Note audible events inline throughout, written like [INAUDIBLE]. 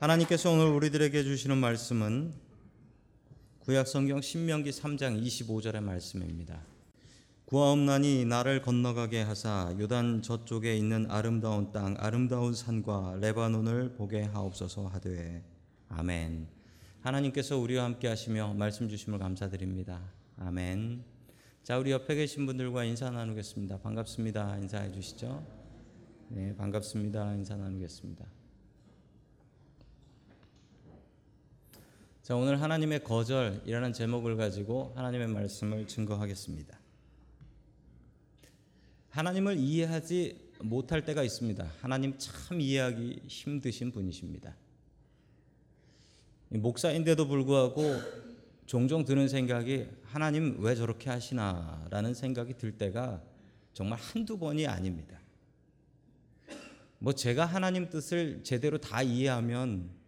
하나님께서 오늘 우리들에게 주시는 말씀은 구약 성경 신명기 3장 25절의 말씀입니다. 구하옵나니 나를 건너가게 하사 요단 저쪽에 있는 아름다운 땅 아름다운 산과 레바논을 보게 하옵소서 하되 아멘. 하나님께서 우리와 함께 하시며 말씀 주심을 감사드립니다. 아멘. 자, 우리 옆에 계신 분들과 인사 나누겠습니다. 반갑습니다. 인사해 주시죠. 네, 반갑습니다. 인사 나누겠습니다. 자, 오늘 하나님의 거절이라는 제목을 가지고 하나님의 말씀을 증거하겠습니다. 하나님을 이해하지 못할 때가 있습니다. 하나님 참 이해하기 힘드신 분이십니다. 목사인데도 불구하고 종종 드는 생각이 하나님 왜 저렇게 하시나라는 생각이 들 때가 정말 한두 번이 아닙니다. 뭐 제가 하나님 뜻을 제대로 다 이해하면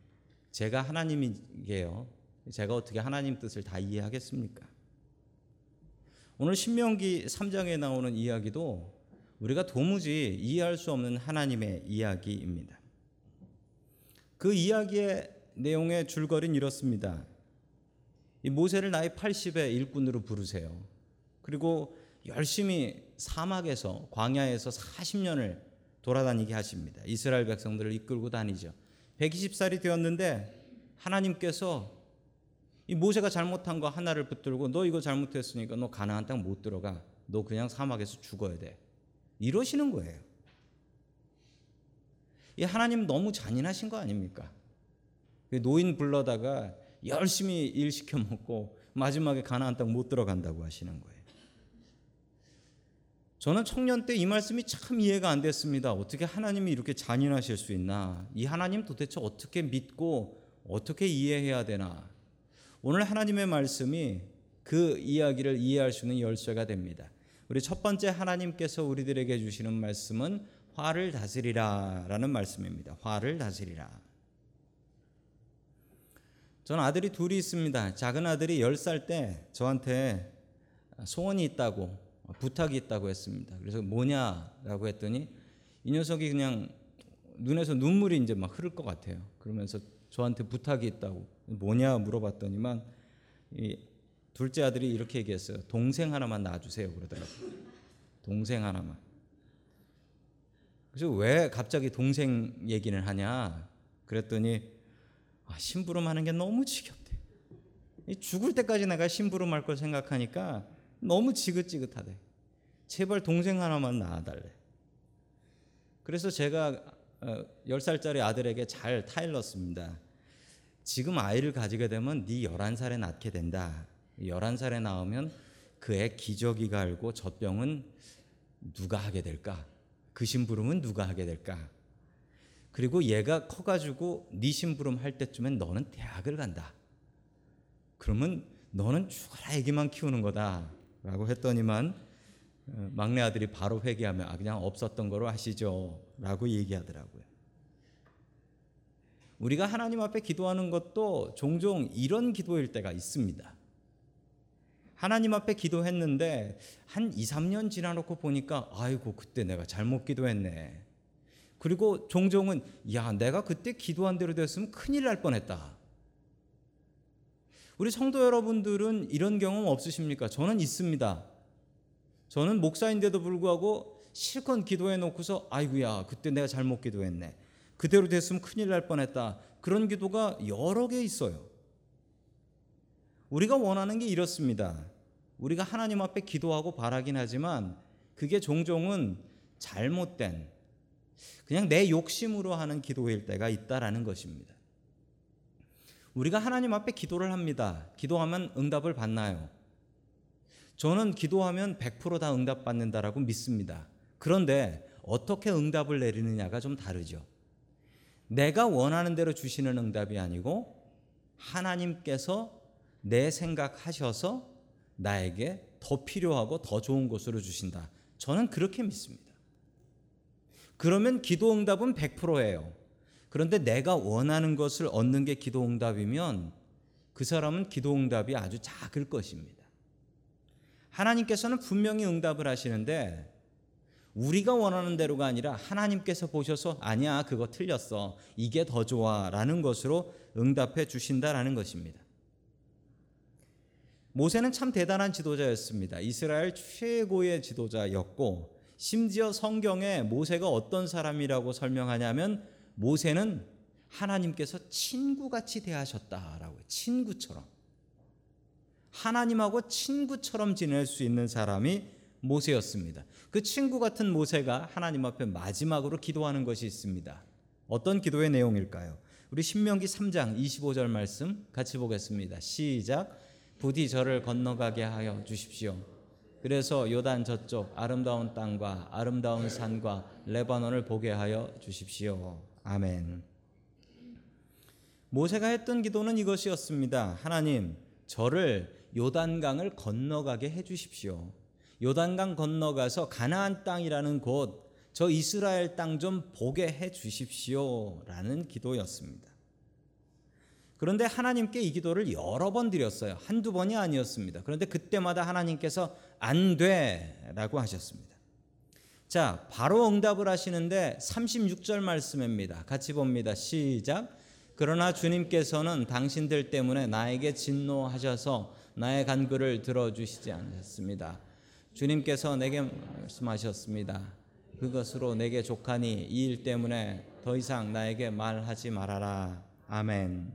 제가 하나님이게요. 제가 어떻게 하나님 뜻을 다 이해하겠습니까? 오늘 신명기 3장에 나오는 이야기도 우리가 도무지 이해할 수 없는 하나님의 이야기입니다. 그 이야기의 내용의 줄거리는 이렇습니다. 이 모세를 나이 80의 일꾼으로 부르세요. 그리고 열심히 사막에서 광야에서 40년을 돌아다니게 하십니다. 이스라엘 백성들을 이끌고 다니죠. 120살이 되었는데 하나님께서 이 모세가 잘못한 거 하나를 붙들고 너 이거 잘못했으니까 너 가나안 땅 못 들어가. 너 그냥 사막에서 죽어야 돼. 이러시는 거예요. 이 하나님 너무 잔인하신 거 아닙니까? 노인 불러다가 열심히 일 시켜 먹고 마지막에 가나안 땅 못 들어간다고 하시는 거예요. 저는 청년 때 이 말씀이 참 이해가 안 됐습니다. 어떻게 하나님이 이렇게 잔인하실 수 있나? 이 하나님 도대체 어떻게 믿고 어떻게 이해해야 되나? 오늘 하나님의 말씀이 그 이야기를 이해할 수 있는 열쇠가 됩니다. 우리 첫 번째 하나님께서 우리들에게 주시는 말씀은 화를 다스리라 라는 말씀입니다. 화를 다스리라. 전 아들이 둘이 있습니다. 작은 아들이 10살 때 저한테 소원이 있다고 부탁이 있다고 했습니다. 그래서 뭐냐라고 했더니 이 녀석이 그냥 눈에서 눈물이 이제 막 흐를 것 같아요. 그러면서 저한테 부탁이 있다고 뭐냐 물어봤더니만 이 둘째 아들이 이렇게 얘기했어요. 동생 하나만 놔주세요 그러더라고요. 동생 하나만. 그래서 왜 갑자기 동생 얘기를 하냐? 그랬더니 아, 심부름하는 게 너무 지겹대. 죽을 때까지 내가 심부름할 걸 생각하니까 너무 지긋지긋하대. 제발 동생 하나만 낳아달래. 그래서 제가 10살짜리 어, 아들에게 잘 타일렀습니다. 지금 아이를 가지게 되면 네 11살에 낳게 된다. 11살에 낳으면 그애 기저귀가 알고 젖병은 누가 하게 될까? 그 심부름은 누가 하게 될까? 그리고 얘가 커가지고 네 심부름 할 때쯤엔 너는 대학을 간다. 그러면 너는 죽어라 애기만 키우는 거다. 라고 했더니만 어, 막내 아들이 바로 회개하며 아 그냥 없었던 거로 하시죠. 라고 얘기하더라고요. 우리가 하나님 앞에 기도하는 것도 종종 이런 기도일 때가 있습니다. 하나님 앞에 기도했는데 한 2, 3년 지나놓고 보니까 아이고 그때 내가 잘못 기도했네. 그리고 종종은 야 내가 그때 기도한 대로 됐으면 큰일 날 뻔했다. 우리 성도 여러분들은 이런 경험 없으십니까? 저는 있습니다. 저는 목사인데도 불구하고 실컷 기도해 놓고서 아이고야 그때 내가 잘못 기도했네. 그대로 됐으면 큰일 날 뻔했다. 그런 기도가 여러 개 있어요. 우리가 원하는 게 이렇습니다. 우리가 하나님 앞에 기도하고 바라긴 하지만 그게 종종은 잘못된 그냥 내 욕심으로 하는 기도일 때가 있다라는 것입니다. 우리가 하나님 앞에 기도를 합니다. 기도하면 응답을 받나요? 저는 기도하면 100%다 응답받는다라고 믿습니다. 그런데 어떻게 응답을 내리느냐가 좀 다르죠. 내가 원하는 대로 주시는 응답이 아니고 하나님께서 내 생각하셔서 나에게 더 필요하고 더 좋은 것으로 주신다. 저는 그렇게 믿습니다. 그러면 기도 응답은 100%예요. 그런데 내가 원하는 것을 얻는 게 기도 응답이면 그 사람은 기도 응답이 아주 작을 것입니다. 하나님께서는 분명히 응답을 하시는데 우리가 원하는 대로가 아니라 하나님께서 보셔서 아니야 그거 틀렸어 이게 더 좋아라는 것으로 응답해 주신다라는 것입니다. 모세는 참 대단한 지도자였습니다. 이스라엘 최고의 지도자였고 심지어 성경에 모세가 어떤 사람이라고 설명하냐면 모세는 하나님께서 친구같이 대하셨다라고. 친구처럼 하나님하고 친구처럼 지낼 수 있는 사람이 모세였습니다. 그 친구 같은 모세가 하나님 앞에 마지막으로 기도하는 것이 있습니다. 어떤 기도의 내용일까요? 우리 신명기 3장 25절 말씀 같이 보겠습니다. 시작. 부디 저를 건너가게 하여 주십시오. 그래서 요단 저쪽 아름다운 땅과 아름다운 산과 레바논을 보게 하여 주십시오. 아멘. 모세가 했던 기도는 이것이었습니다. 하나님, 저를 요단강을 건너가게 해 주십시오. 요단강 건너가서 가나안 땅이라는 곳, 저 이스라엘 땅 좀 보게 해 주십시오 라는 기도였습니다. 그런데 하나님께 이 기도를 여러 번 드렸어요. 한두 번이 아니었습니다. 그런데 그때마다 하나님께서 안 돼 라고 하셨습니다. 자, 바로 응답을 하시는데 36절 말씀입니다. 같이 봅니다. 시작. 그러나 주님께서는 당신들 때문에 나에게 진노하셔서 나의 간구를 들어주시지 않으셨습니다. 주님께서 내게 말씀하셨습니다. 그것으로 내게 족하니 이 일 때문에 더 이상 나에게 말하지 말아라. 아멘.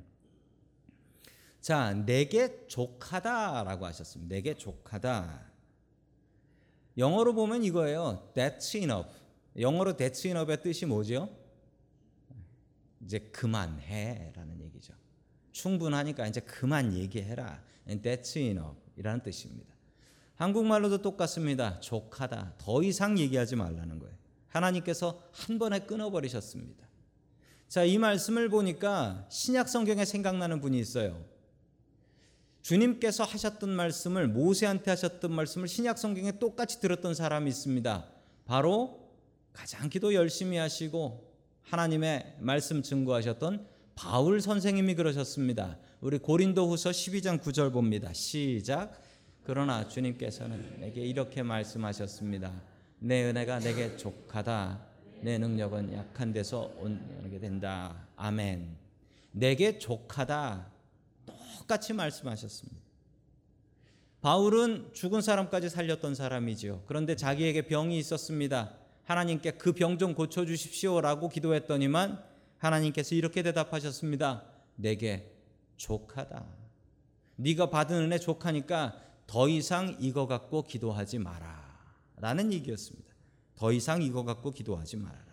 자, 내게 족하다라고 하셨습니다. 내게 족하다. 영어로 보면 이거예요. That's enough. 영어로 that's enough의 뜻이 뭐죠? 이제 그만해라는 얘기죠. 충분하니까 이제 그만 얘기해라. That's enough이라는 뜻입니다. 한국말로도 똑같습니다. 족하다. 더 이상 얘기하지 말라는 거예요. 하나님께서 한 번에 끊어버리셨습니다. 자, 이 말씀을 보니까 신약 성경에 생각나는 분이 있어요. 주님께서 하셨던 말씀을 모세한테 하셨던 말씀을 신약 성경에 똑같이 들었던 사람이 있습니다. 바로 가장 기도 열심히 하시고 하나님의 말씀 증거하셨던 바울 선생님이 그러셨습니다. 우리 고린도후서 12장 9절 봅니다. 시작. 그러나 주님께서는 내게 이렇게 말씀하셨습니다. 내 은혜가 내게 족하다. 내 능력은 약한 데서 온게 된다. 아멘. 내게 족하다. 똑같이 말씀하셨습니다. 바울은 죽은 사람까지 살렸던 사람이지요. 그런데 자기에게 병이 있었습니다. 하나님께 그 병 좀 고쳐 주십시오라고 기도했더니만 하나님께서 이렇게 대답하셨습니다. 내게 족하다. 네가 받은 은혜 족하니까 더 이상 이거 갖고 기도하지 마라. 라는 얘기였습니다. 더 이상 이거 갖고 기도하지 말아라.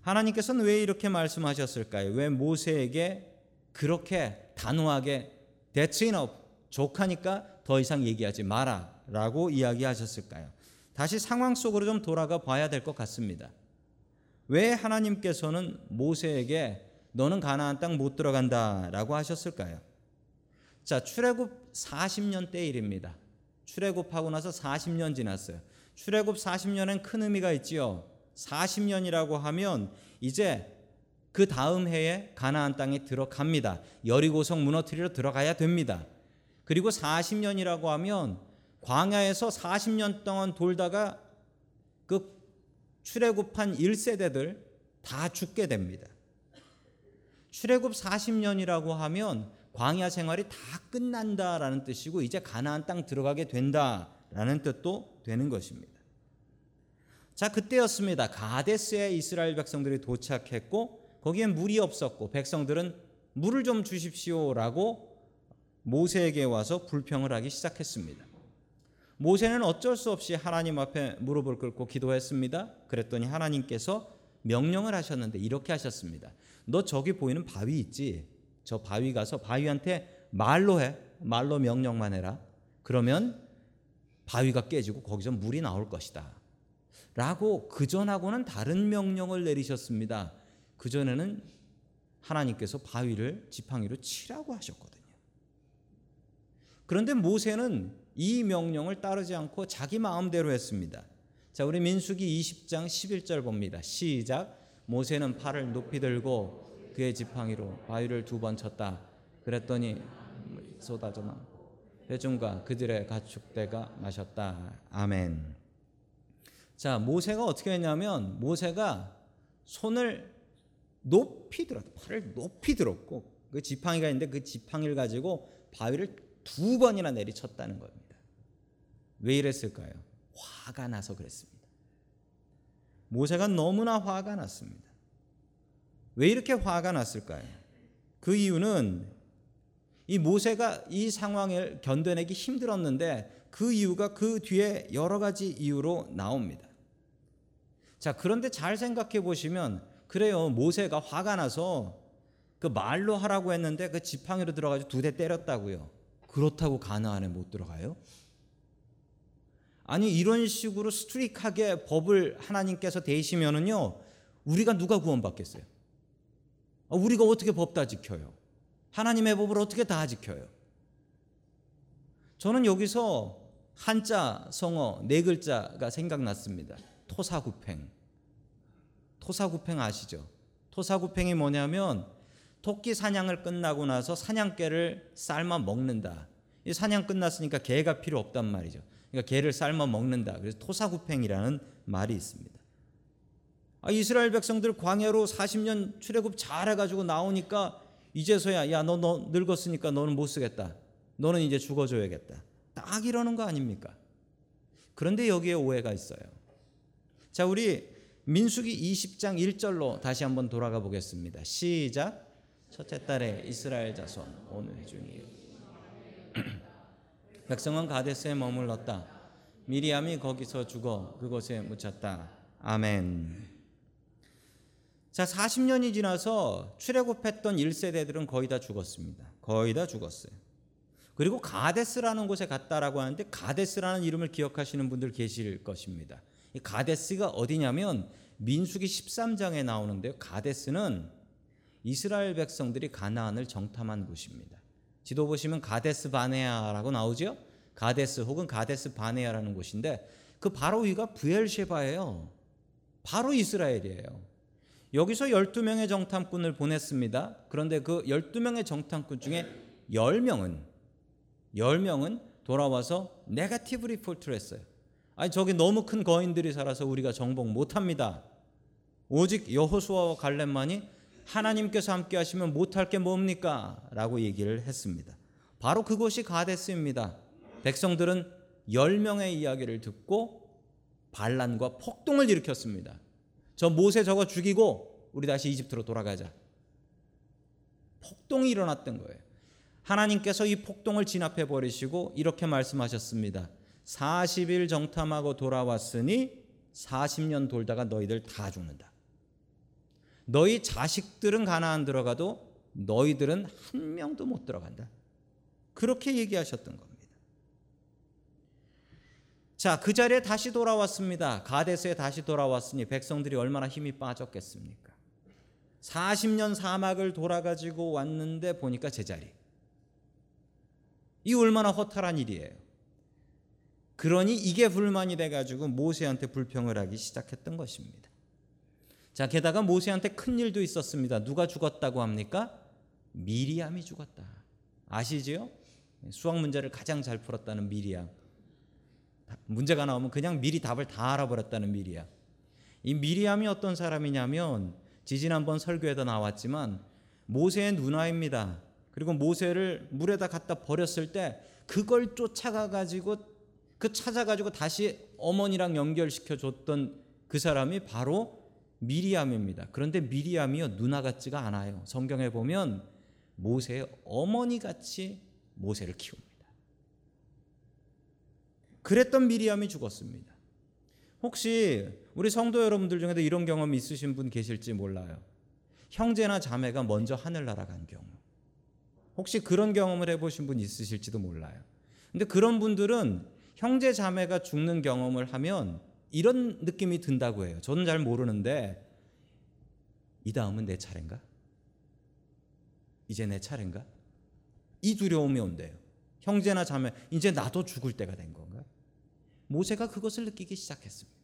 하나님께서는 왜 이렇게 말씀하셨을까요? 왜 모세에게 그렇게 단호하게 That's enough. 족하니까 더 이상 얘기하지 마라. 라고 이야기하셨을까요? 다시 상황 속으로 좀 돌아가 봐야 될 것 같습니다. 왜 하나님께서는 모세에게 너는 가나안 땅 못 들어간다라고 하셨을까요? 자, 출애굽 40년 때 일입니다. 출애굽하고 나서 40년 지났어요. 출애굽 40년엔 큰 의미가 있지요. 40년이라고 하면 이제 그 다음 해에 가나안 땅에 들어갑니다. 여리고성 무너뜨리러 들어가야 됩니다. 그리고 40년이라고 하면 광야에서 40년 동안 돌다가 그 출애굽한 1세대들 다 죽게 됩니다. 출애굽 40년이라고 하면 광야 생활이 다 끝난다라는 뜻이고 이제 가나안 땅 들어가게 된다라는 뜻도 되는 것입니다. 자, 그때였습니다. 가데스에 이스라엘 백성들이 도착했고 거기엔 물이 없었고 백성들은 물을 좀 주십시오라고 모세에게 와서 불평을 하기 시작했습니다. 모세는 어쩔 수 없이 하나님 앞에 무릎을 꿇고 기도했습니다. 그랬더니 하나님께서 명령을 하셨는데 이렇게 하셨습니다. 너 저기 보이는 바위 있지? 저 바위 가서 바위한테 말로 해. 말로 명령만 해라. 그러면 바위가 깨지고 거기서 물이 나올 것이다. 라고 그전하고는 다른 명령을 내리셨습니다. 그전에는 하나님께서 바위를 지팡이로 치라고 하셨거든요. 그런데 모세는 이 명령을 따르지 않고 자기 마음대로 했습니다. 자, 우리 민수기 20장 11절 봅니다. 시작. 모세는 팔을 높이 들고 그의 지팡이로 바위를 두 번 쳤다. 그랬더니 쏟아져 나 회중과 그들의 가축대가 마셨다. 아멘. 자, 모세가 어떻게 했냐면 모세가 손을 높이 들었, 팔을 높이 들었고 그 지팡이가 있는데 그 지팡이를 가지고 바위를 두 번이나 내리쳤다는 겁니다. 왜 이랬을까요? 화가 나서 그랬습니다. 모세가 너무나 화가 났습니다. 왜 이렇게 화가 났을까요? 그 이유는 이 모세가 이 상황을 견뎌내기 힘들었는데 그 이유가 그 뒤에 여러 가지 이유로 나옵니다. 자, 그런데 잘 생각해 보시면 그래요. 모세가 화가 나서 그 말로 하라고 했는데 그 지팡이로 들어가지고 두 대 때렸다고요. 그렇다고 가나안에 못 들어가요? 아니 이런 식으로 스트릭하게 법을 하나님께서 대시면은요 우리가 누가 구원받겠어요? 아, 우리가 어떻게 법 다 지켜요? 하나님의 법을 어떻게 다 지켜요? 저는 여기서 한자 성어 네 글자가 생각났습니다. 토사구팽. 토사구팽 아시죠? 토사구팽이 뭐냐면 토끼 사냥을 끝나고 나서 사냥개를 삶아 먹는다. 이 사냥 끝났으니까 개가 필요 없단 말이죠. 그러니까 개를 삶아 먹는다. 그래서 토사구팽이라는 말이 있습니다. 아, 이스라엘 백성들 광야로 40년 출애굽 잘해 가지고 나오니까 이제서야 야너 너 늙었으니까 너는 못 쓰겠다. 너는 이제 죽어줘야겠다. 딱 이러는 거 아닙니까? 그런데 여기에 오해가 있어요. 자, 우리 민수기 20장 1절로 다시 한번 돌아가 보겠습니다. 시작. 첫째 달에 이스라엘 자손 오늘 중이 [CLEARS THROAT] 백성은 가데스에 머물렀다. 미리암이 거기서 죽어 그곳에 묻혔다. 아멘. 자, 40년이 지나서 출애굽했던 1세대들은 거의 다 죽었습니다. 거의 다 죽었어요. 그리고 가데스라는 곳에 갔다라고 하는데 가데스라는 이름을 기억하시는 분들 계실 것입니다. 이 가데스가 어디냐면 민수기 13장에 나오는데요. 가데스는 이스라엘 백성들이 가나안을 정탐한 곳입니다. 지도 보시면 가데스 바네아라고 나오죠? 가데스 혹은 가데스 바네아라는 곳인데 그 바로 위가 부엘셰바예요. 바로 이스라엘이에요. 여기서 12명의 정탐꾼을 보냈습니다. 그런데 그 12명의 정탐꾼 중에 10명은 10명은 돌아와서 네가티브 리포트를 했어요. 아니 저기 너무 큰 거인들이 살아서 우리가 정복 못 합니다. 오직 여호수아와 갈렙만이 하나님께서 함께 하시면 못할 게 뭡니까? 라고 얘기를 했습니다. 바로 그것이 가데스입니다. 백성들은 10명의 이야기를 듣고 반란과 폭동을 일으켰습니다. 저 모세 저거 죽이고 우리 다시 이집트로 돌아가자. 폭동이 일어났던 거예요. 하나님께서 이 폭동을 진압해 버리시고 이렇게 말씀하셨습니다. 40일 정탐하고 돌아왔으니 40년 돌다가 너희들 다 죽는다. 너희 자식들은 가나안 들어가도 너희들은 한 명도 못 들어간다. 그렇게 얘기하셨던 겁니다. 자, 그 자리에 다시 돌아왔습니다. 가데스에 다시 돌아왔으니 백성들이 얼마나 힘이 빠졌겠습니까? 40년 사막을 돌아가지고 왔는데 보니까 제자리. 이 얼마나 허탈한 일이에요. 그러니 이게 불만이 돼가지고 모세한테 불평을 하기 시작했던 것입니다. 자, 게다가 모세한테 큰 일도 있었습니다. 누가 죽었다고 합니까? 미리암이 죽었다. 아시지요? 수학 문제를 가장 잘 풀었다는 미리암. 문제가 나오면 그냥 미리 답을 다 알아버렸다는 미리암. 이 미리암이 어떤 사람이냐면 지지난번 설교에도 나왔지만 모세의 누나입니다. 그리고 모세를 물에다 갖다 버렸을 때 그걸 쫓아가 가지고 그 찾아 가지고 다시 어머니랑 연결시켜 줬던 그 사람이 바로 미리암입니다. 그런데 미리암이요 누나 같지가 않아요. 성경에 보면 모세의 어머니 같이 모세를 키웁니다. 그랬던 미리암이 죽었습니다. 혹시 우리 성도 여러분들 중에도 이런 경험 있으신 분 계실지 몰라요. 형제나 자매가 먼저 하늘나라 간 경우. 혹시 그런 경험을 해보신 분 있으실지도 몰라요. 근데 그런 분들은 형제 자매가 죽는 경험을 하면 이런 느낌이 든다고 해요. 저는 잘 모르는데 이 다음은 내 차례인가? 이제 내 차례인가? 이 두려움이 온대요. 형제나 자매 이제 나도 죽을 때가 된 건가? 모세가 그것을 느끼기 시작했습니다.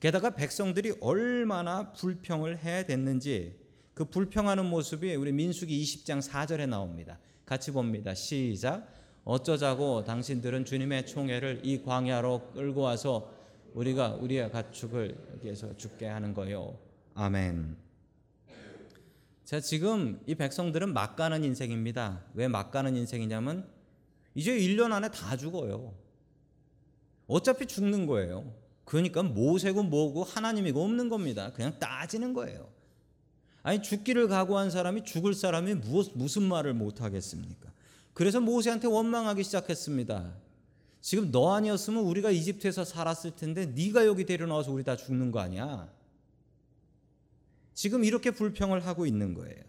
게다가 백성들이 얼마나 불평을 해댔는지 그 불평하는 모습이 우리 민수기 20장 4절에 나옵니다. 같이 봅니다. 시작. 어쩌자고 당신들은 주님의 총애를 이 광야로 끌고 와서 우리가 우리의 가축을 여기에서 죽게 하는 거요. 아멘. 자, 지금 이 백성들은 막 가는 인생입니다. 왜 막 가는 인생이냐면 이제 1년 안에 다 죽어요. 어차피 죽는 거예요. 그러니까 모세고 뭐고 하나님이고 없는 겁니다. 그냥 따지는 거예요. 아니 죽기를 각오한 사람이 죽을 사람이 무엇, 무슨 말을 못 하겠습니까? 그래서 모세한테 원망하기 시작했습니다. 지금 너 아니었으면 우리가 이집트에서 살았을 텐데 네가 여기 데려나와서 우리 다 죽는 거 아니야? 지금 이렇게 불평을 하고 있는 거예요.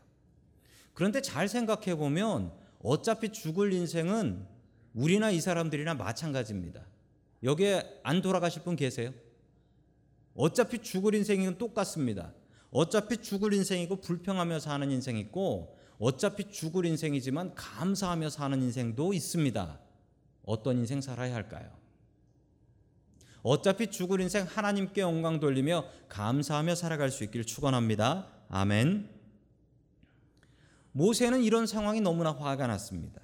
그런데 잘 생각해 보면 어차피 죽을 인생은 우리나 이 사람들이나 마찬가지입니다. 여기에 안 돌아가실 분 계세요? 어차피 죽을 인생은 똑같습니다. 어차피 죽을 인생이고 불평하며 사는 인생 있고 어차피 죽을 인생이지만 감사하며 사는 인생도 있습니다. 어떤 인생 살아야 할까요? 어차피 죽을 인생 하나님께 영광 돌리며 감사하며 살아갈 수 있기를 축원합니다. 아멘. 모세는 이런 상황이 너무나 화가 났습니다.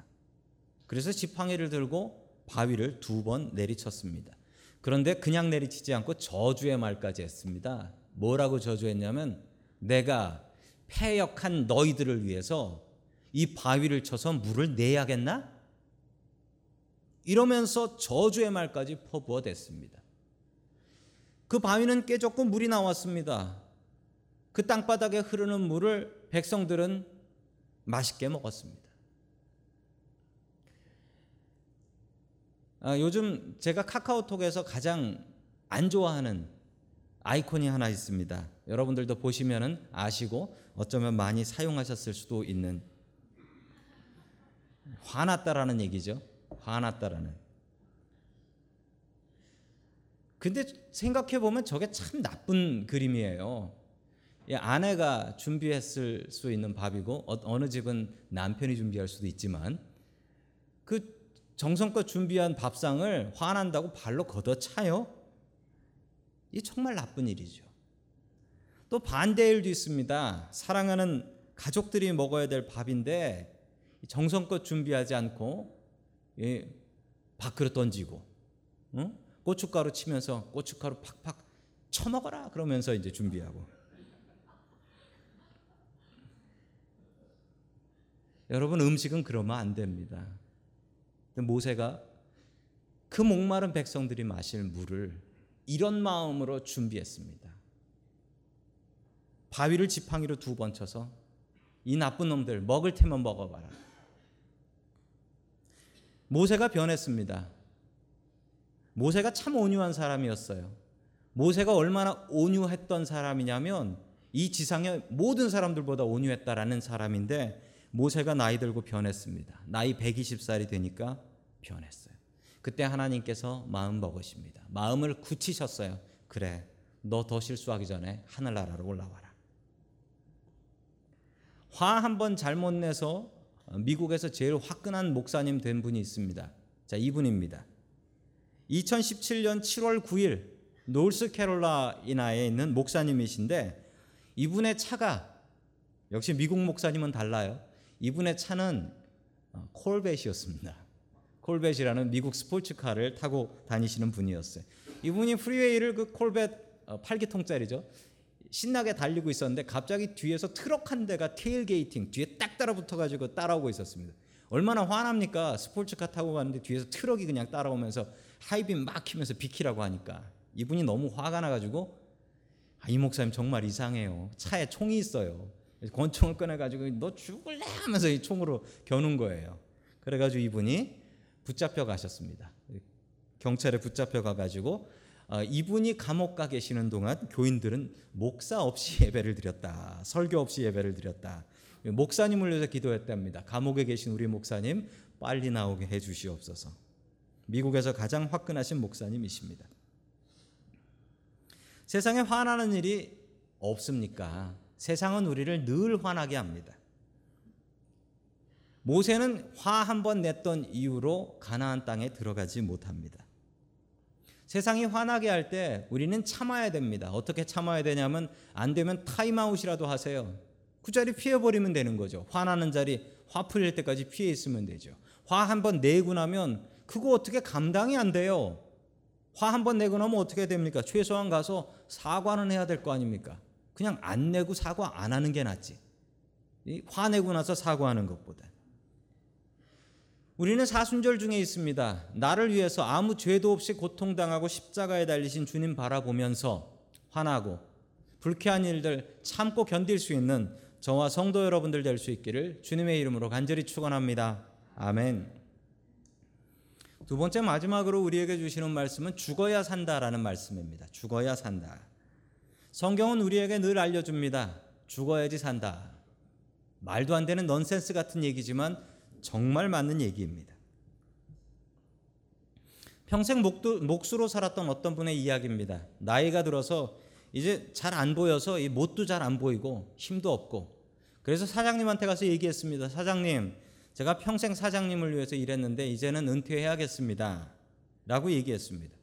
그래서 지팡이를 들고 바위를 두 번 내리쳤습니다. 그런데 그냥 내리치지 않고 저주의 말까지 했습니다. 뭐라고 저주했냐면 내가 패역한 너희들을 위해서 이 바위를 쳐서 물을 내야겠나? 이러면서 저주의 말까지 퍼부어 댔습니다. 그 바위는 깨졌고 물이 나왔습니다. 그 땅바닥에 흐르는 물을 백성들은 맛있게 먹었습니다. 아, 요즘 제가 카카오톡에서 가장 안 좋아하는 아이콘이 하나 있습니다. 여러분들도 보시면은 아시고 어쩌면 많이 사용하셨을 수도 있는 화났다라는 얘기죠. 화났다라는. 근데 생각해 보면 저게 참 나쁜 그림이에요. 아내가 준비했을 수 있는 밥이고 어, 어느 집은 남편이 준비할 수도 있지만 그 정성껏 준비한 밥상을 화난다고 발로 걷어차요? 이 정말 나쁜 일이죠. 또 반대의 일도 있습니다. 사랑하는 가족들이 먹어야 될 밥인데 정성껏 준비하지 않고 밥그릇 던지고 응? 고춧가루 치면서 고춧가루 팍팍 쳐먹어라 그러면서 이제 준비하고 여러분 음식은 그러면 안 됩니다. 모세가 그 목마른 백성들이 마실 물을 이런 마음으로 준비했습니다. 바위를 지팡이로 두 번 쳐서 이 나쁜 놈들 먹을 테면 먹어봐라. 모세가 변했습니다. 모세가 참 온유한 사람이었어요. 모세가 얼마나 온유했던 사람이냐면 이 지상의 모든 사람들보다 온유했다라는 사람인데 모세가 나이 들고 변했습니다. 나이 120살이 되니까 변했어요. 그때 하나님께서 마음 먹으십니다. 마음을 굳히셨어요. 그래, 너 더 실수하기 전에 하늘나라로 올라와라. 화 한 번 잘못 내서 미국에서 제일 화끈한 목사님 된 분이 있습니다. 자, 이분입니다. 2017년 7월 9일 노스캐롤라이나에 있는 목사님이신데 이분의 차가 역시 미국 목사님은 달라요. 이분의 차는 어, 콜벳이었습니다. 콜벳이라는 미국 스포츠카를 타고 다니시는 분이었어요. 이분이 프리웨이를 그 콜벳 8기통짜리죠. 어, 신나게 달리고 있었는데 갑자기 뒤에서 트럭 한 대가 tailgating 뒤에 딱 따라붙어 가지고 따라오고 있었습니다. 얼마나 화납니까? 스포츠카 타고 가는데 뒤에서 트럭이 그냥 따라오면서 하이빔 막 키면서 비키라고 하니까 이분이 너무 화가 나 가지고 아, 이 목사님 정말 이상해요. 차에 총이 있어요. 권총을 꺼내 가지고 너 죽을래 하면서 이 총으로 겨눈 거예요. 그래 가지고 이분이 붙잡혀 가셨습니다. 경찰에 붙잡혀 가 가지고 어, 이분이 감옥 가 계시는 동안 교인들은 목사 없이 [LAUGHS] 예배를 드렸다. 설교 없이 예배를 드렸다. 목사님을 위해서 기도했답니다. 감옥에 계신 우리 목사님 빨리 나오게 해 주시옵소서. 미국에서 가장 화끈하신 목사님이십니다. 세상에 화나는 일이 없습니까? 세상은 우리를 늘 화나게 합니다. 모세는 화 한 번 냈던 이유로 가나안 땅에 들어가지 못합니다. 세상이 화나게 할 때 우리는 참아야 됩니다. 어떻게 참아야 되냐면 안 되면 타임아웃이라도 하세요. 그 자리 피해 버리면 되는 거죠. 화나는 자리 화 풀릴 때까지 피해 있으면 되죠. 화 한 번 내고 나면 그거 어떻게 감당이 안 돼요. 화 한 번 내고 나면 어떻게 됩니까? 최소한 가서 사과는 해야 될 거 아닙니까? 그냥 안 내고 사과 안 하는 게 낫지. 화내고 나서 사과하는 것보다. 우리는 사순절 중에 있습니다. 나를 위해서 아무 죄도 없이 고통당하고 십자가에 달리신 주님 바라보면서 화나고 불쾌한 일들 참고 견딜 수 있는 저와 성도 여러분들 될 수 있기를 주님의 이름으로 간절히 축원합니다. 아멘. 두 번째 마지막으로 우리에게 주시는 말씀은 죽어야 산다라는 말씀입니다. 죽어야 산다. 성경은 우리에게 늘 알려줍니다. 죽어야지 산다. 말도 안 되는 넌센스 같은 얘기지만 정말 맞는 얘기입니다. 평생 목도, 몫으로 살았던 어떤 분의 이야기입니다. 나이가 들어서 이제 잘 안 보여서 이 못도 잘 안 보이고 힘도 없고 그래서 사장님한테 가서 얘기했습니다. 사장님, 제가 평생 사장님을 위해서 일했는데 이제는 은퇴해야겠습니다. 라고 얘기했습니다.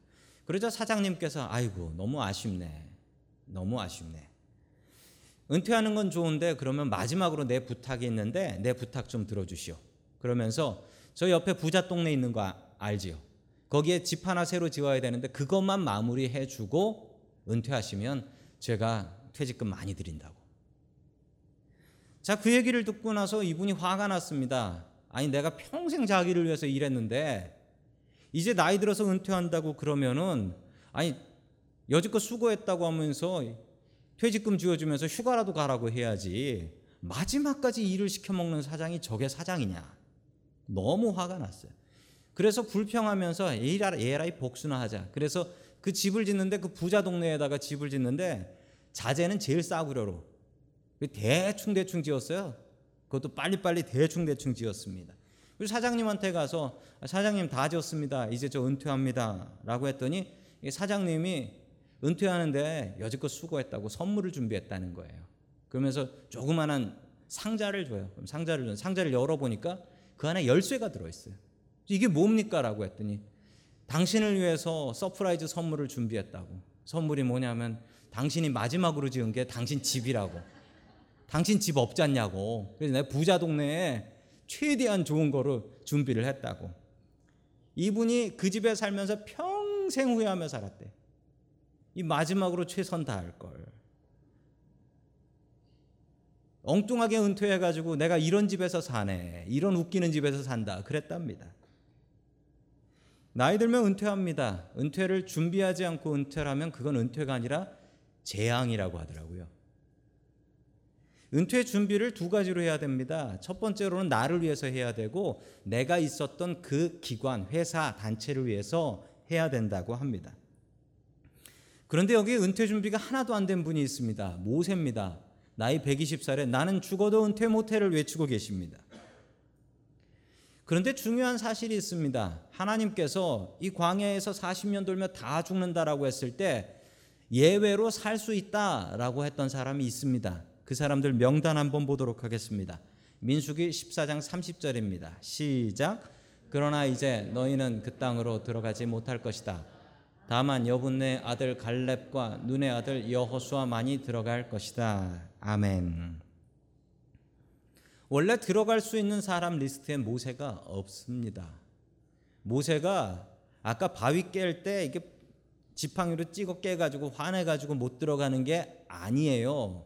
그러자 사장님께서 아이고 너무 아쉽네. 너무 아쉽네. 은퇴하는 건 좋은데 그러면 마지막으로 내 부탁이 있는데 내 부탁 좀 들어주시오. 그러면서 저 옆에 부자 동네 있는 거 알지요? 거기에 집 하나 새로 지어야 되는데 그것만 마무리해 주고 은퇴하시면 제가 퇴직금 많이 드린다고. 자, 그 얘기를 듣고 나서 이분이 화가 났습니다. 아니, 내가 평생 자기를 위해서 일했는데 이제 나이 들어서 은퇴한다고 그러면은 아니, 여지껏 수고했다고 하면서 퇴직금 쥐어주면서 휴가라도 가라고 해야지. 마지막까지 일을 시켜먹는 사장이 저게 사장이냐. 너무 화가 났어요. 그래서 불평하면서 에라이 복수나 하자. 그래서 그 집을 짓는데 그 부자 동네에다가 집을 짓는데 자재는 제일 싸구려로 대충 대충 지었어요. 그것도 빨리빨리 대충 대충 지었습니다. 그리고 사장님한테 가서 사장님 다 지었습니다. 이제 저 은퇴합니다라고 했더니 사장님이 은퇴하는데 여지껏 수고했다고 선물을 준비했다는 거예요. 그러면서 조그만한 상자를 줘요. 그럼 상자를 줘. 상자를 열어 보니까 그 안에 열쇠가 들어있어요. 이게 뭡니까?라고 했더니 당신을 위해서 surprise 선물을 준비했다고. 선물이 뭐냐면 당신이 마지막으로 지은 게 당신 집이라고. 당신 집 없지 않냐고. 그래서 내 부자 동네에 최대한 좋은 거를 준비를 했다고. 이분이 그 집에 살면서 평생 후회하며 살았대. 이 마지막으로 최선 다할 걸. 엉뚱하게 은퇴해가지고 내가 이런 집에서 사네, 이런 웃기는 집에서 산다, 그랬답니다. 나이 들면 은퇴합니다. 은퇴를 준비하지 않고 은퇴를 하면 그건 은퇴가 아니라 재앙이라고 하더라고요. 은퇴 준비를 두 가지로 해야 됩니다. 첫 번째로는 나를 위해서 해야 되고 내가 있었던 그 기관, 회사, 단체를 위해서 해야 된다고 합니다. 그런데 여기 은퇴 준비가 하나도 안 된 분이 있습니다. 모세입니다. 나이 120살에 나는 죽어도 은퇴 못해를 외치고 계십니다. 그런데 중요한 사실이 있습니다. 하나님께서 이 광야에서 40년 돌면 다 죽는다라고 했을 때 예외로 살 수 있다라고 했던 사람이 있습니다. 그 사람들 명단 한번 보도록 하겠습니다. 민수기 14장 30절입니다. 시작. 그러나 이제 너희는 그 땅으로 들어가지 못할 것이다. 다만 여분네 아들 갈렙과 눈의 아들 여호수아만이 들어갈 것이다. 아멘. 원래 들어갈 수 있는 사람 리스트에 모세가 없습니다. 모세가 아까 바위 깰 때 이게 지팡이로 찍어 깨가지고 화내가지고 못 들어가는 게 아니에요.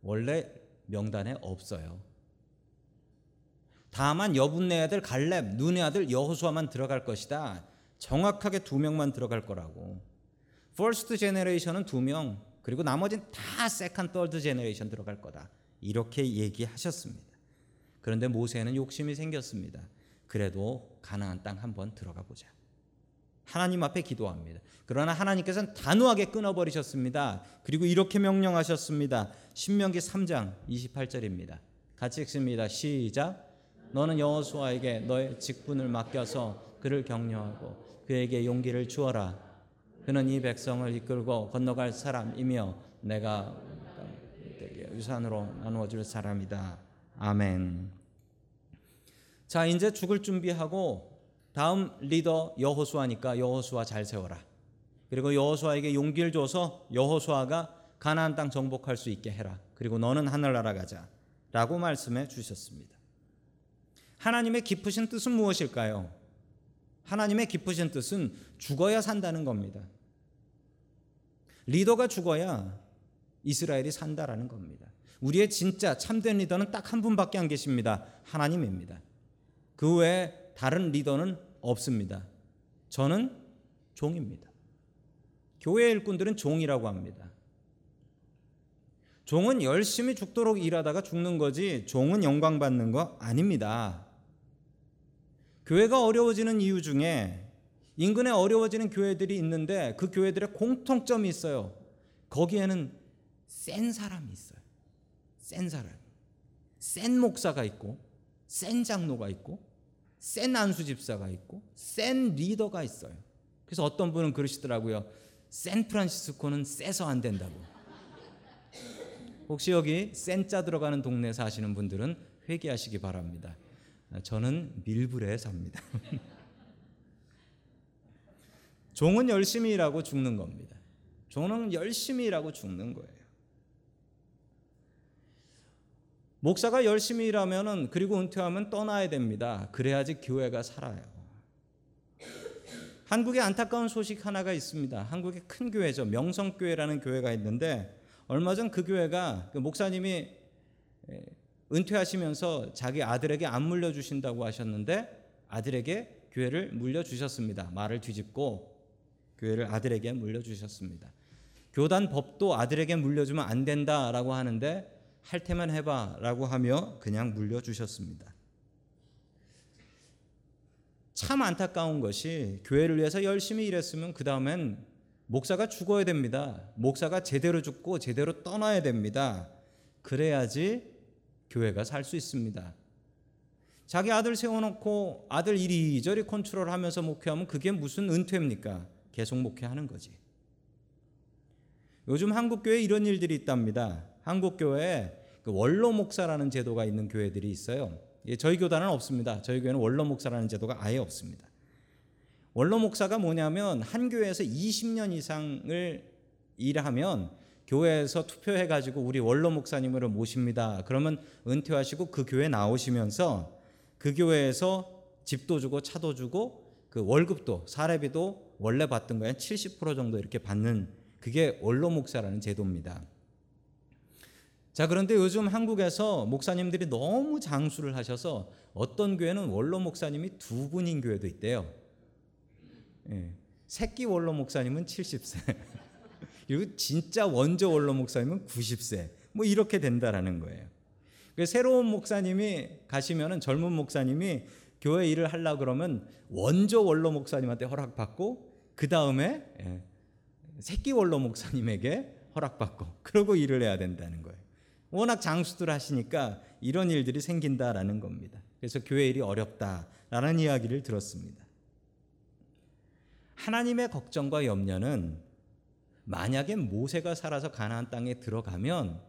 원래 명단에 없어요. 다만 여분네 아들 갈렙, 눈의 아들 여호수아만 들어갈 것이다. 정확하게 두 명만 들어갈 거라고. first generation은 두 명, 그리고 나머지는 다 second, third generation 들어갈 거다. 이렇게 얘기하셨습니다. 그런데 모세는 욕심이 생겼습니다. 그래도 가나안 땅 한번 들어가 보자. 하나님 앞에 기도합니다. 그러나 하나님께서는 단호하게 끊어버리셨습니다. 그리고 이렇게 명령하셨습니다. 신명기 3장 28절입니다. 같이 읽습니다. 시작. 너는 여호수아에게 너의 직분을 맡겨서 그를 격려하고 그에게 용기를 주어라. 그는 이 백성을 이끌고 건너갈 사람이며 내가 유산으로 나누어 줄 사람이다. 아멘. 자, 이제 죽을 준비하고 다음 리더 여호수아니까 여호수아 잘 세워라. 그리고 여호수아에게 용기를 줘서 여호수아가 가나안 땅 정복할 수 있게 해라. 그리고 너는 하늘나라 가자 라고 말씀해 주셨습니다. 하나님의 깊으신 뜻은 무엇일까요? 하나님의 기쁘신 뜻은 죽어야 산다는 겁니다. 리더가 죽어야 이스라엘이 산다라는 겁니다. 우리의 진짜 참된 리더는 딱 한 분밖에 안 계십니다. 하나님입니다. 그 외에 다른 리더는 없습니다. 저는 종입니다. 교회 일꾼들은 종이라고 합니다. 종은 열심히 죽도록 일하다가 죽는 거지 종은 영광 받는 거 아닙니다. 교회가 어려워지는 이유 중에 인근에 어려워지는 교회들이 있는데 그 교회들의 공통점이 있어요. 거기에는 센 사람이 있어요. 센 사람. 센 목사가 있고 센 장로가 있고 센 안수 집사가 있고 센 리더가 있어요. 그래서 어떤 분은 그러시더라고요. 샌프란시스코는 세서 안 된다고. 혹시 여기 센자 들어가는 동네 사시는 분들은 회개하시기 바랍니다. 저는 밀불에 삽니다. [LAUGHS] 종은 열심히 일하고 죽는 겁니다. 종은 열심히 일하고 죽는 거예요. 목사가 열심히 일하면은 그리고 은퇴하면 떠나야 됩니다. 그래야지 교회가 살아요. 한국에 안타까운 소식 하나가 있습니다. 한국의 큰 교회죠. 명성교회라는 교회가 있는데 얼마 전 그 교회가 그 목사님이 은퇴하시면서 자기 아들에게 안 물려주신다고 하셨는데 아들에게 교회를 물려주셨습니다. 말을 뒤집고 교회를 아들에게 물려주셨습니다. 교단 법도 아들에게 물려주면 안 된다라고 하는데 할 테면 해봐라고 하며 그냥 물려주셨습니다. 참 안타까운 것이 교회를 위해서 열심히 일했으면 그 다음엔 목사가 죽어야 됩니다. 목사가 제대로 죽고 제대로 떠나야 됩니다. 그래야지 교회가 살 수 있습니다. 자기 아들 세워놓고 아들 이리저리 컨트롤하면서 목회하면 그게 무슨 은퇴입니까? 계속 목회하는 거지. 요즘 한국 교회 이런 일들이 있답니다. 한국 교회에 그 원로 목사라는 제도가 있는 교회들이 있어요. 예, 저희 교단은 없습니다. 저희 교회는 원로 목사라는 제도가 아예 없습니다. 원로 목사가 뭐냐면 한 교회에서 20년 이상을 일하면 교회에서 투표해 가지고 우리 원로 목사님을 모십니다. 그러면 은퇴하시고 그 교회 나오시면서 그 교회에서 집도 주고 차도 주고 그 월급도 사례비도 원래 받던 거에 70% 정도 이렇게 받는 그게 원로 목사라는 제도입니다. 자, 그런데 요즘 한국에서 목사님들이 너무 장수를 하셔서 어떤 교회는 원로 목사님이 두 분인 교회도 있대요. 예. 새끼 원로 목사님은 70세. 그리고 진짜 원조 원로 목사님은 90세. 뭐 이렇게 된다라는 거예요. 새로운 목사님이 가시면은 젊은 목사님이 교회 일을 하려 그러면 원조 원로 목사님한테 허락받고 그 다음에 예, 새끼 원로 목사님에게 허락받고 그러고 일을 해야 된다는 거예요. 워낙 장수들 하시니까 이런 일들이 생긴다라는 겁니다. 그래서 교회 일이 어렵다라는 이야기를 들었습니다. 하나님의 걱정과 염려는 만약에 모세가 살아서 가나안 땅에 들어가면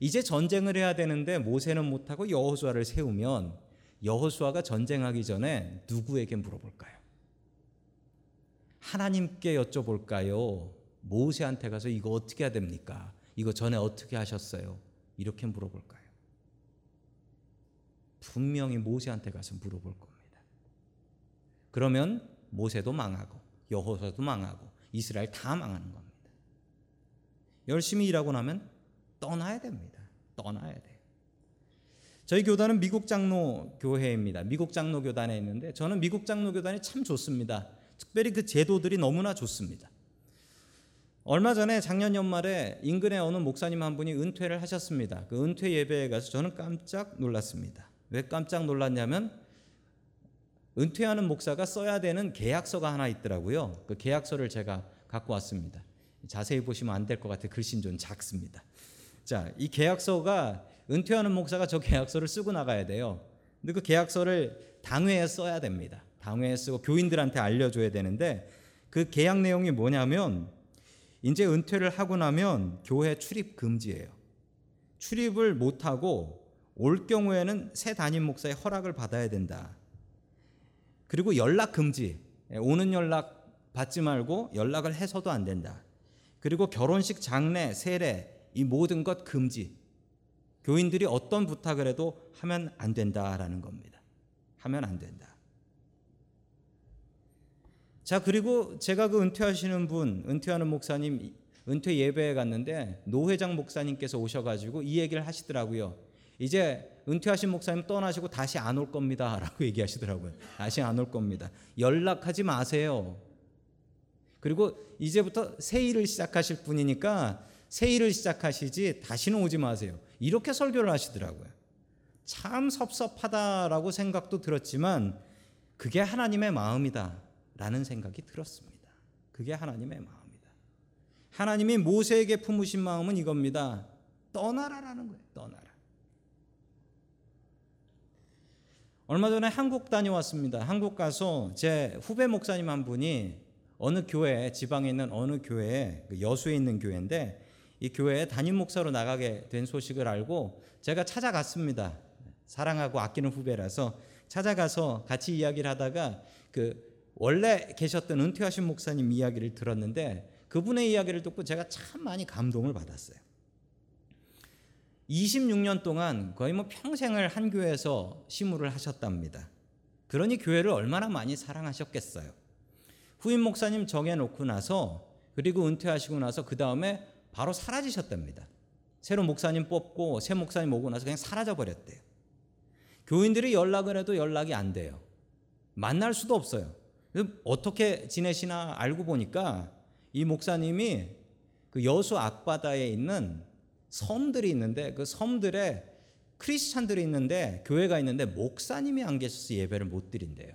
이제 전쟁을 해야 되는데 모세는 못하고 여호수아를 세우면 여호수아가 전쟁하기 전에 누구에게 물어볼까요? 하나님께 여쭤볼까요? 모세한테 가서 이거 어떻게 해야 됩니까? 이거 전에 어떻게 하셨어요? 이렇게 물어볼까요? 분명히 모세한테 가서 물어볼 겁니다. 그러면 모세도 망하고 여호수아도 망하고 이스라엘 다 망하는 겁니다. 열심히 일하고 나면 떠나야 됩니다. 떠나야 돼. 저희 교단은 미국 장로 교회입니다. 미국 장로 교단에 있는데 저는 미국 장로 교단이 참 좋습니다. 특별히 그 제도들이 너무나 좋습니다. 얼마 전에 작년 연말에 인근에 어느 목사님 한 분이 은퇴를 하셨습니다. 그 은퇴 예배에 가서 저는 깜짝 놀랐습니다. 왜 깜짝 놀랐냐면 은퇴하는 목사가 써야 되는 계약서가 하나 있더라고요. 그 계약서를 제가 갖고 왔습니다. 자세히 보시면 안 될 것 같아 글씨는 좀 작습니다. 자, 이 계약서가 은퇴하는 목사가 저 계약서를 쓰고 나가야 돼요. 근데 그 계약서를 당회에 써야 됩니다. 당회에 쓰고 교인들한테 알려줘야 되는데 그 계약 내용이 뭐냐면 이제 은퇴를 하고 나면 교회 출입 금지예요. 출입을 못하고 올 경우에는 새 담임 목사의 허락을 받아야 된다. 그리고 연락 금지. 오는 연락 받지 말고 연락을 해서도 안 된다. 그리고 결혼식, 장례, 세례 이 모든 것 금지. 교인들이 어떤 부탁을 해도 하면 안 된다라는 겁니다. 하면 안 된다. 자, 그리고 제가 그 은퇴하시는 분, 은퇴하는 목사님 은퇴 예배에 갔는데 노 회장 목사님께서 오셔 가지고 이 얘기를 하시더라고요. 이제 은퇴하신 목사님 떠나시고 다시 안 올 겁니다 라고 [LAUGHS] 얘기하시더라고요. 다시 안 올 겁니다. 연락하지 마세요. 그리고 이제부터 새 일을 시작하실 분이니까 새 일을 시작하시지 다시는 오지 마세요. 이렇게 설교를 하시더라고요. 참 섭섭하다라고 생각도 들었지만 그게 하나님의 마음이다 라는 생각이 들었습니다. 그게 하나님의 마음이다. 하나님이 모세에게 품으신 마음은 이겁니다. 떠나라라는 거예요. 떠나라. 얼마 전에 한국 다녀왔습니다. 한국 가서 제 후배 목사님 한 분이 어느 교회 지방에 있는 어느 교회에 그 여수에 있는 교회인데 이 교회에 담임 목사로 나가게 된 소식을 알고 제가 찾아갔습니다. 사랑하고 아끼는 후배라서 찾아가서 같이 이야기를 하다가 그 원래 계셨던 은퇴하신 목사님 이야기를 들었는데 그분의 이야기를 듣고 제가 참 많이 감동을 받았어요. 26년 동안 거의 뭐 평생을 한 교회에서 시무를 하셨답니다. 그러니 교회를 얼마나 많이 사랑하셨겠어요. 후임 목사님 정해놓고 나서 그리고 은퇴하시고 나서 그 다음에 바로 사라지셨답니다. 새로 목사님 뽑고 새 목사님 오고 나서 그냥 사라져 버렸대요. 교인들이 연락을 해도 연락이 안 돼요. 만날 수도 없어요. 어떻게 지내시나 알고 보니까 이 목사님이 그 여수 앞바다에 있는 섬들이 있는데 그 섬들에 크리스찬들이 있는데 교회가 있는데 목사님이 안 계셔서 예배를 못 드린대요.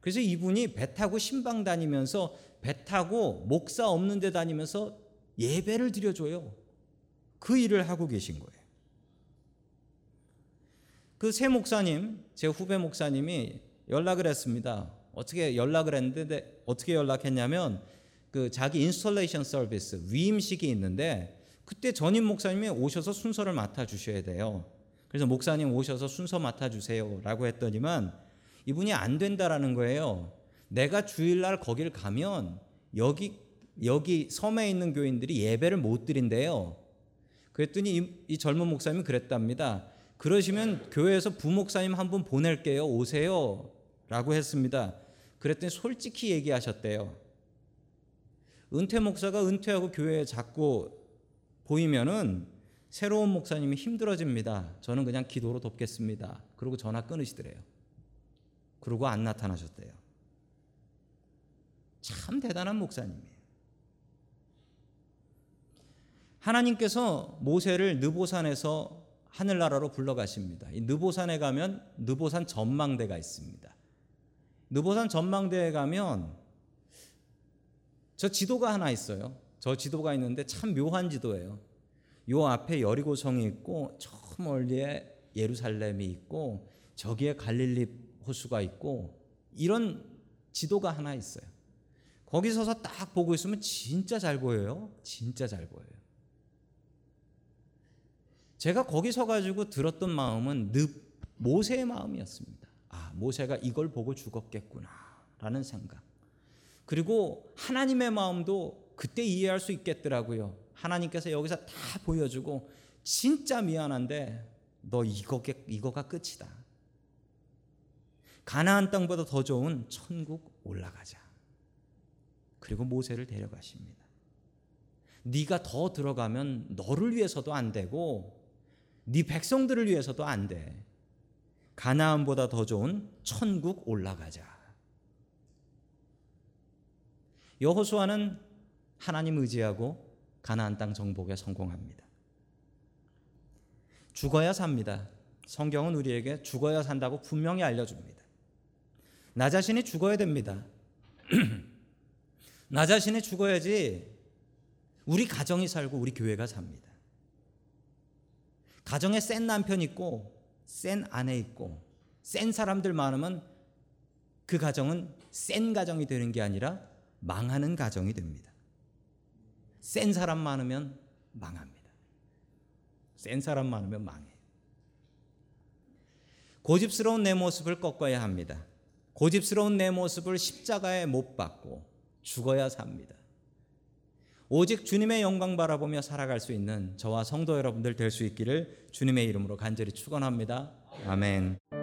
그래서 이분이 배 타고 신방 다니면서 배 타고 목사 없는 데 다니면서 예배를 드려줘요. 그 일을 하고 계신 거예요. 그 새 목사님, 제 후배 목사님이 연락을 했습니다. 어떻게 연락을 했는데 어떻게 연락했냐면 그 자기 installation service 위임식이 있는데 그때 전임 목사님이 오셔서 순서를 맡아 주셔야 돼요. 그래서 목사님 오셔서 순서 맡아 주세요라고 했더니만 이분이 안 된다라는 거예요. 내가 주일날 거길 가면 여기 여기 섬에 있는 교인들이 예배를 못 드린대요. 그랬더니 이, 이 젊은 목사님이 그랬답니다. 그러시면 교회에서 부목사님 한 분 보낼게요. 오세요. 라고 했습니다. 그랬더니 솔직히 얘기하셨대요. 은퇴 목사가 은퇴하고 교회에 자꾸 보이면은 새로운 목사님이 힘들어집니다. 저는 그냥 기도로 돕겠습니다. 그리고 전화 끊으시더래요. 그러고 안 나타나셨대요. 참 대단한 목사님이에요. 하나님께서 모세를 느보산에서 하늘나라로 불러가십니다. 이 느보산에 가면 느보산 전망대가 있습니다. 느보산 전망대에 가면 저 지도가 하나 있어요. 저 지도가 있는데 참 묘한 지도예요. 요 앞에 여리고 성이 있고 저 멀리에 예루살렘이 있고 저기에 갈릴리 호수가 있고 이런 지도가 하나 있어요. 거기 서서 딱 보고 있으면 진짜 잘 보여요. 진짜 잘 보여요. 제가 거기 서 가지고 들었던 마음은 늪 모세의 마음이었습니다. 아, 모세가 이걸 보고 죽었겠구나 라는 생각. 그리고 하나님의 마음도 그때 이해할 수 있겠더라고요. 하나님께서 여기서 다 보여주고 진짜 미안한데 너 이거 이거가 끝이다. 가나안 땅보다 더 좋은 천국 올라가자. 그리고 모세를 데려가십니다. 네가 더 들어가면 너를 위해서도 안 되고 네 백성들을 위해서도 안 돼. 가나안보다 더 좋은 천국 올라가자. 여호수아는 하나님 의지하고 가나안 땅 정복에 성공합니다. 죽어야 삽니다. 성경은 우리에게 죽어야 산다고 분명히 알려줍니다. 나 자신이 죽어야 됩니다. [CLEARS THROAT] 나 자신이 죽어야지 우리 가정이 살고 우리 교회가 삽니다. 가정에 센 남편 있고 센 아내 있고 센 사람들 많으면 그 가정은 센 가정이 되는 게 아니라 망하는 가정이 됩니다. 센 사람 많으면 망합니다. 센 사람 많으면 망해요. 고집스러운 내 모습을 꺾어야 합니다. 고집스러운 내 모습을 십자가에 못 박고 죽어야 삽니다. 오직 주님의 영광 바라보며 살아갈 수 있는 저와 성도 여러분들 될 수 있기를 주님의 이름으로 간절히 축원합니다. 아멘.